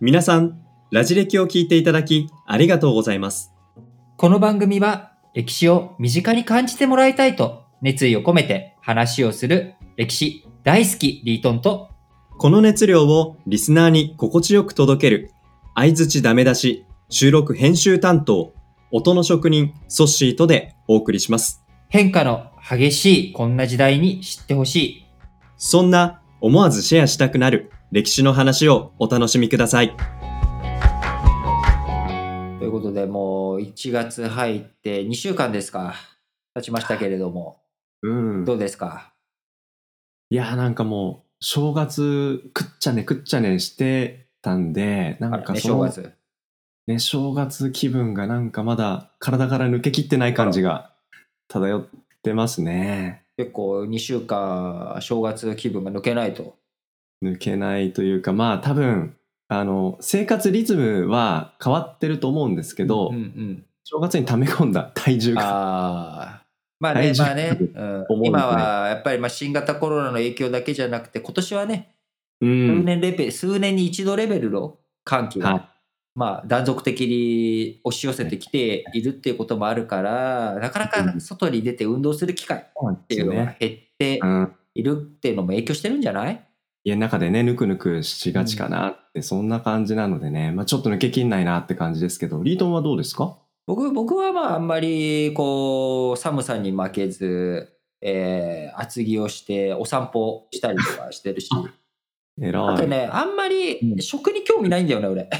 皆さん、ラジ歴を聞いていただきありがとうございます。この番組は歴史を身近に感じてもらいたいと熱意を込めて話をする歴史大好きリートンとこの熱量をリスナーに心地よく届ける、相づちダメ出し、収録編集担当、音の職人、ソッシーとでお送りします。変化の激しいこんな時代に知ってほしい。そんな思わずシェアしたくなる歴史の話をお楽しみください。ということでもう1月入って2週間ですか経ちましたけれどもうん。どうですか？いや、なんかもう、正月、くっちゃねくっちゃねしてたんで、なんかその、正月？ね、正月気分がなんかまだ体から抜けきってない感じが漂ってますね。結構2週間正月気分が抜けないと。抜けないというか、まあ多分、あの、生活リズムは変わってると思うんですけど、うんうん、正月に溜め込んだ体重が。まあね、まあね、うん今はやっぱりまあ新型コロナの影響だけじゃなくて、今年はね、数うん。年レベル、数年に一度レベルの寒気が、はいまあ断続的に押し寄せてきてい。るっていうこともあるから、なかなか外に出て運動する機会っていうのが。減ってうん。いるっていうのも影響してるんじゃない？家の中でね、ぬくぬくしがちかなって、そんな感じなのでね、まあちょっと抜けきんないなって感じですけど、リートンはどうですか？僕僕はまああんまりこう寒さに負けず、えー厚着をしてお散歩したりとかしてるし。えらい。あとねあんまうりん。食に興味ないんだよね俺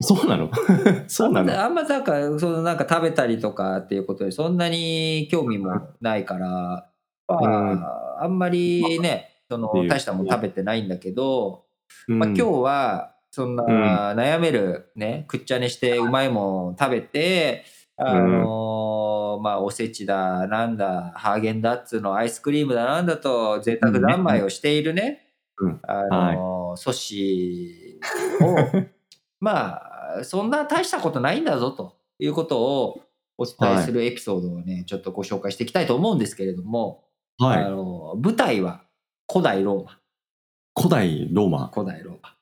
そうなの？そうなの？あんまなんかそのなんか食べたりとかっていうことでそんなに興味もないから、まああんまりねその大したもん食べてないんだけど、うん。まあ、今日はそんな悩めるね、くっちゃねしてうまいもん食べて、あのーまあおせちだなんだハーゲンダッツのアイスクリームだなんだと贅沢三昧をしているね、うん。あのーソシを まあそんな大したことないんだぞということをお伝えするエピソードをね、ちょっとご紹介していきたいと思うんですけれども、あはい。の舞台は古代ローマ古代ローマ。古代ローマ。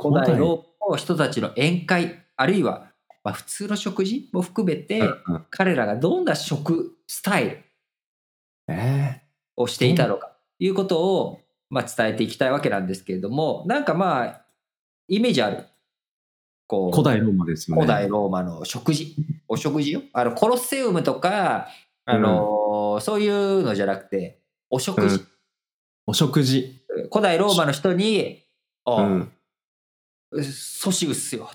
古代ローマの人たちの宴会、あるいは、まあ、普通の食事も含めて、うんうん彼らがどんな食スタイルえをしていたのかということを、まあ、伝えていきたいわけなんですけれども、なんかまあ、イメージある？こうー古代ローマですよね。古代ローマの食事、お食事よ？あのコロッセウムとか、あのそういうのじゃなくて、お食事。うんお食事。古代ローマの人に、うあん。ソシウスよ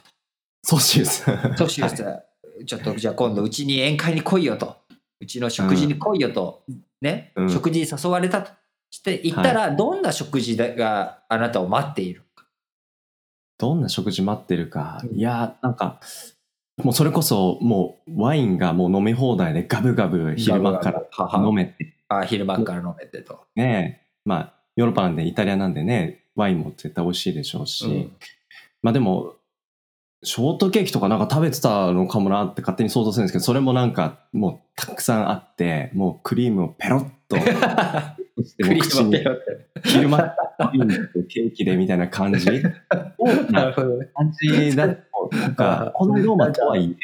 ソシウス。と。ソシウス、ちょっとじゃあ今度うちに宴会に来いよと。うちの食事に来いよと。ね、うん食事に誘われたと。して行ったら、どんな食事があなたを待っている？どんな食事待ってるか。うんいや、なんか、もうそれこそ、もうワインがもう飲み放題でガブガブ昼間から飲めて。あ昼間から飲めてと。ねまあ、ヨーロッパなんでイタリアなんでね、ワインも絶対美味しいでしょうし。うんまあでも、ショートケーキとかなんか食べてたのかもなって勝手に想像するんですけど、それもなんかもうたくさんあって、もうクリームをペロッと して、クリもう口に昼間、ケーキでみたいな感じ？なるほどね。感じだと、なんか、このローマとはいいね。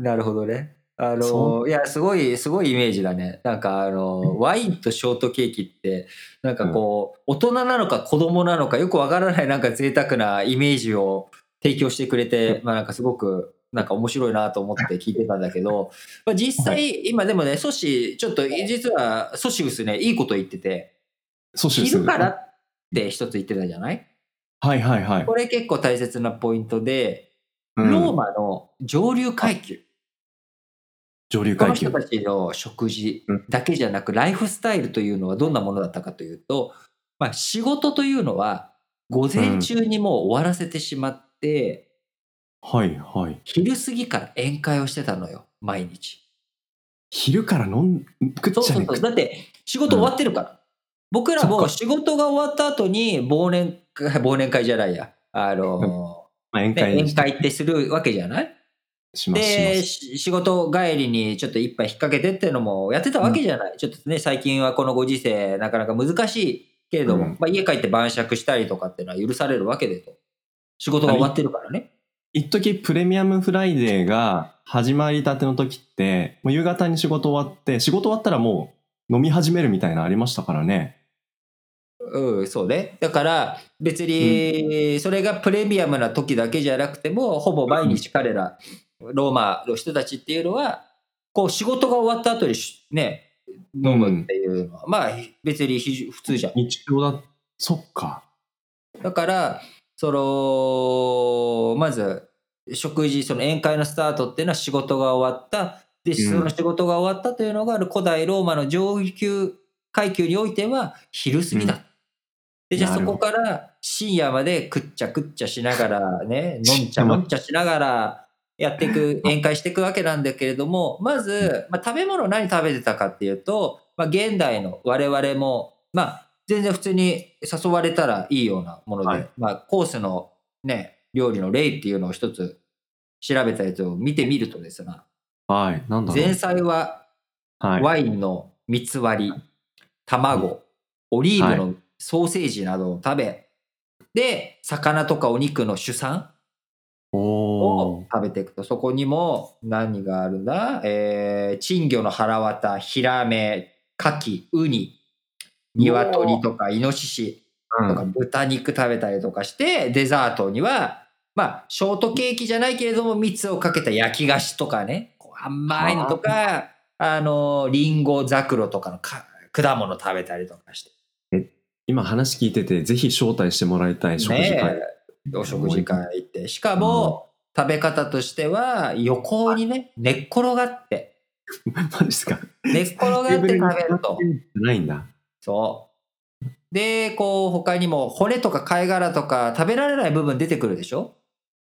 なるほどね。あその、いや、すごい、すごいイメージだね。なんか、あの、ワインとショートケーキって、なんかこう、大人なのか子供なのかよくわからない、なんか贅沢なイメージを提供してくれて、まあなんかすごく、なんか面白いなと思って聞いてたんだけど、まあ実際、今でもね、ソシ、ちょっと、実はソシウスね、いいこと言ってて、ソシウス。昼からって一つ言ってたじゃない？はいはいはい。これ結構大切なポイントで、うんローマの上流階級、上流階級この人。たちの食事だけじゃなく、ライフスタイルというのはどんなものだったかというと、まあ、仕事というのは午前中にもう終わらせてしまって、はいはい。昼過ぎから宴会をしてたのよ毎日。昼から飲ん、食っちゃねそうそうそう。だって仕事終わってるから、僕らも仕事が終わった後に忘年会 忘年会じゃないや。あの、まあ、宴ね会に宴会ってするわけじゃない？で、仕事帰りにちょっと一杯引っ掛けてっていうのもやってたわけじゃない。ちょっとね、最近はこのご時世、なかなか難しいけれども、うん。まあ、家帰って晩酌したりとかっていうのは許されるわけでと。仕事が終わってるからね。一時プレミアムフライデーが始まりたての時って、もう夕方に仕事終わって、仕事終わったらもう飲み始めるみたいなのありましたからね。うん、そうね。だから、別に、それがプレミアムな時だけじゃなくても、ほぼ毎日彼ら、ローマの人たちっていうのは、こう、仕事が終わった後にしね、飲むっていうのは、まあ、別に非普通じゃん。日常だ、そっか。だから、その、まず、食事、その宴会のスタートっていうのは仕事が終わった。で、んその仕事が終わったというのが、古代ローマの上級階級においては昼過ぎだ。うんで、じゃあそこから深夜までくっちゃくっちゃしながらね、飲んちゃうん飲んちゃしながらやっていく、宴会していくわけなんだけれども、まず、まあ、食べ物何食べてたかっていうと、まあ、現代の我々も、まあ、全然普通に誘われたらいいようなもので、はいまあ、コースのね、料理の例っていうのを一つ調べたやつを見てみるとですが、はい。なんだ。前菜ははい。ワインの三つ割り、卵、オリーブのソーセージなどを食べ、で、魚とかお肉の主産おをー食べていくと、そこにも何があるんだ？えー、珍魚の腹渡、ヒラメ、カキ、ウニ、鶏とかイノシシとかうん。豚肉食べたりとかして、デザートには、まあ、ショートケーキじゃないけれども、蜜をかけた焼き菓子とかね、甘いのとか、あの、リンゴ、ザクロとかのか果物食べたりとかして。今話聞いてて、ぜひ招待してもらいたい食事会。ねえお食事会行って。しかも、食べ方としては、横にね、寝っ転がって、マジですか寝っ転がって食べると。ないんだ。そう。で、こう、他にも骨とか貝殻とか食べられない部分出てくるでしょ？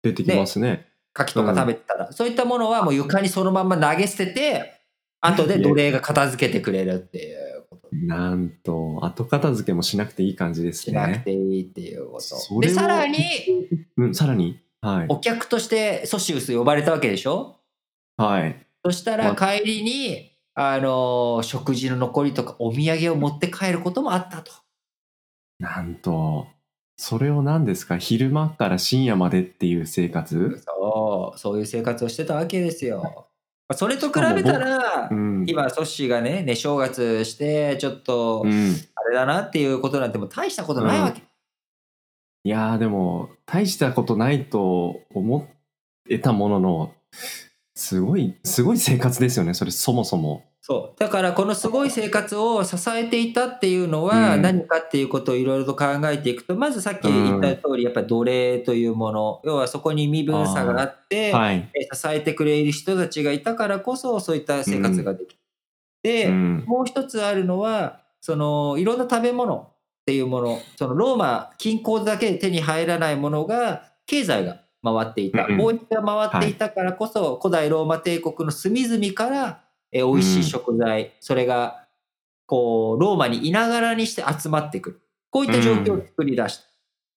出てきますね。牡蠣とか食べてたら、そういったものはもう床にそのまんま投げ捨てて、後で奴隷が片付けてくれるっていうこと。なんと、後片付けもしなくていい感じですしなくね。ていいっていうこと。で、さらに、うん、さらにはい。お客としてソシウス呼ばれたわけでしょ？はい。そしたら帰りに、あの、食事の残りとかお土産を持って帰ることもあったと。なんと、それを何ですか？昼間から深夜までっていう生活？そう、そういう生活をしてたわけですよ。それと比べたらう、ん。今、ソッシーがね、ね、正月して、ちょっとう、ん。あれだなっていうことなんてもう大したことないわけ。いやーでも、大したことないと思ってたものの、すごい、すごい生活ですよね、それそもそも。そう。だから、このすごい生活を支えていたっていうのはうん何かっていうことをいろいろと考えていくと、まずさっき言った通り、やっぱり奴隷というもの、要はそこに身分差があって、はい。え支えてくれる人たちがいたからこそ、そういった生活ができる。で、うん。もう一つあるのは、その、いろんな食べ物っていうもの、そのローマ近郊だけで手に入らないものが、経済が回っていた。うんうん貿易が回っていたからこそ、古代ローマ帝国の隅々から、え美味しい食材、それが、こう、ローマにいながらにして集まってくる。こういった状況を作り出した。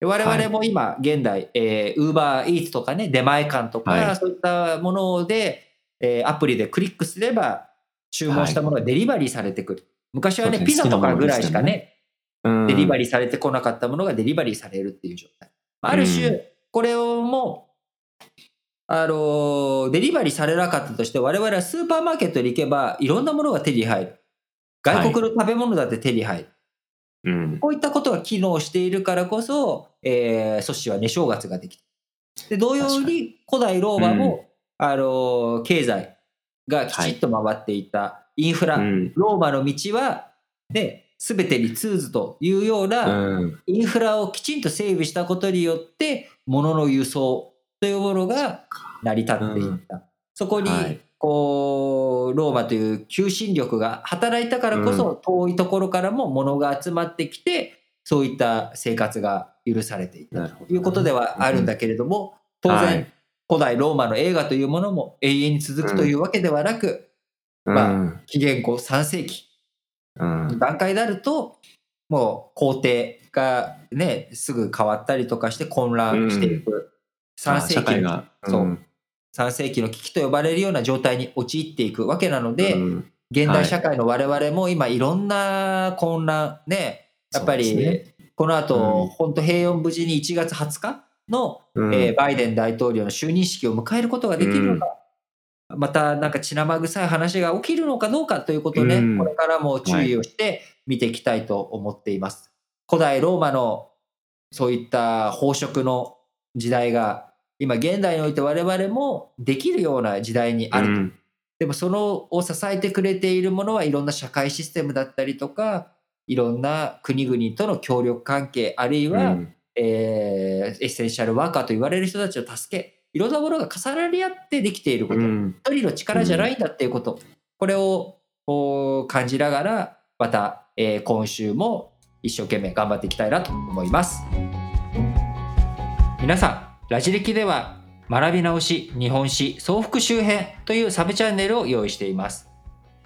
で我々も今、現代、えー、ウーバーイーツとかね、出前館とか、はい。そういったもので、えーアプリでクリックすれば、注文したものがデリバリーされてくる。昔はね、そうですね。ピザとかぐらいしかね、うん。デリバリーされてこなかったものがデリバリーされるっていう状態。ある種、うんこれをもう、あのーデリバリーされなかったとして、我々はスーパーマーケットに行けば、いろんなものが手に入る。外国の食べ物だって手に入る。うん。こういったことが機能しているからこそ、えー、阻止はね、正月ができた。で、同様に古代ローマも、あのー経済がきちっと回っていた。インフラ、うん。ローマの道は、ね、すべてに通ずというような、うん。インフラをきちんと整備したことによって、物の輸送というものが成り立っていった。そこに、はい。こう、ローマという求心力が働いたからこそ、遠いところからも物が集まってきて、そういった生活が許されていた。ということではあるんだけれども、当然、はい。古代ローマの映画というものも永遠に続くというわけではなく、まあうん紀元後3世紀うん。段階であると、もう皇帝がね、すぐ変わったりとかして混乱していく。3世紀の。そうん。3世紀の危機と呼ばれるような状態に陥っていくわけなので、うん。現代社会の我々も今いろんな混乱、ね、やっぱり、この後、うん。本当平穏無事に1月20日の、うん。えーバイデン大統領の就任式を迎えることができるのか、またなんか血生臭い話が起きるのかどうかということをね、うん。これからも注意をして見ていきたいと思っています。古代ローマのそういった飽食の時代が今現代において我々もできるような時代にあると。うん。でもそのを支えてくれているものはいろんな社会システムだったりとかいろんな国々との協力関係あるいは、うん。えーエッセンシャルワーカーと言われる人たちの助けいろんなものが重なり合ってできていること、うん。一人の力じゃないんだっていうこと、これをこう感じながらまた、えー今週も一生懸命頑張っていきたいなと思います皆さんラジ歴では学び直し日本史総復習編というサブチャンネルを用意しています。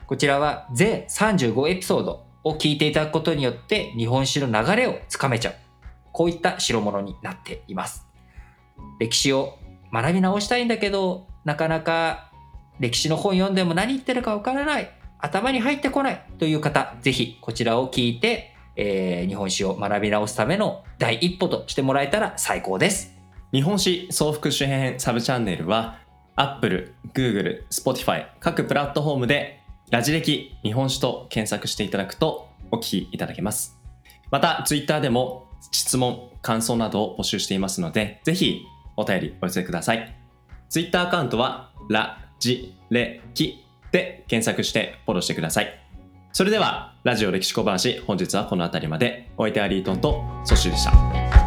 こちらは全35エピソードを聞いていただくことによって日本史の流れをつかめちゃうこういった代物になっています。歴史を学び直したいんだけどなかなか歴史の本読んでも何言ってるかわからない頭に入ってこないという方ぜひこちらを聞いて、えー日本史を学び直すための第一歩としてもらえたら最高です日本史総復習編サブチャンネルは Apple、Google、Spotify 各プラットフォームでラジ歴日本史と検索していただくとお聞きいただけます。また Twitter でも質問、感想などを募集していますのでぜひお便りお寄せください。Twitter アカウントはラジレキで検索してフォローしてください。それではラジオ歴史小話本日はこの辺りまでお相手はリートンとソッシュでした。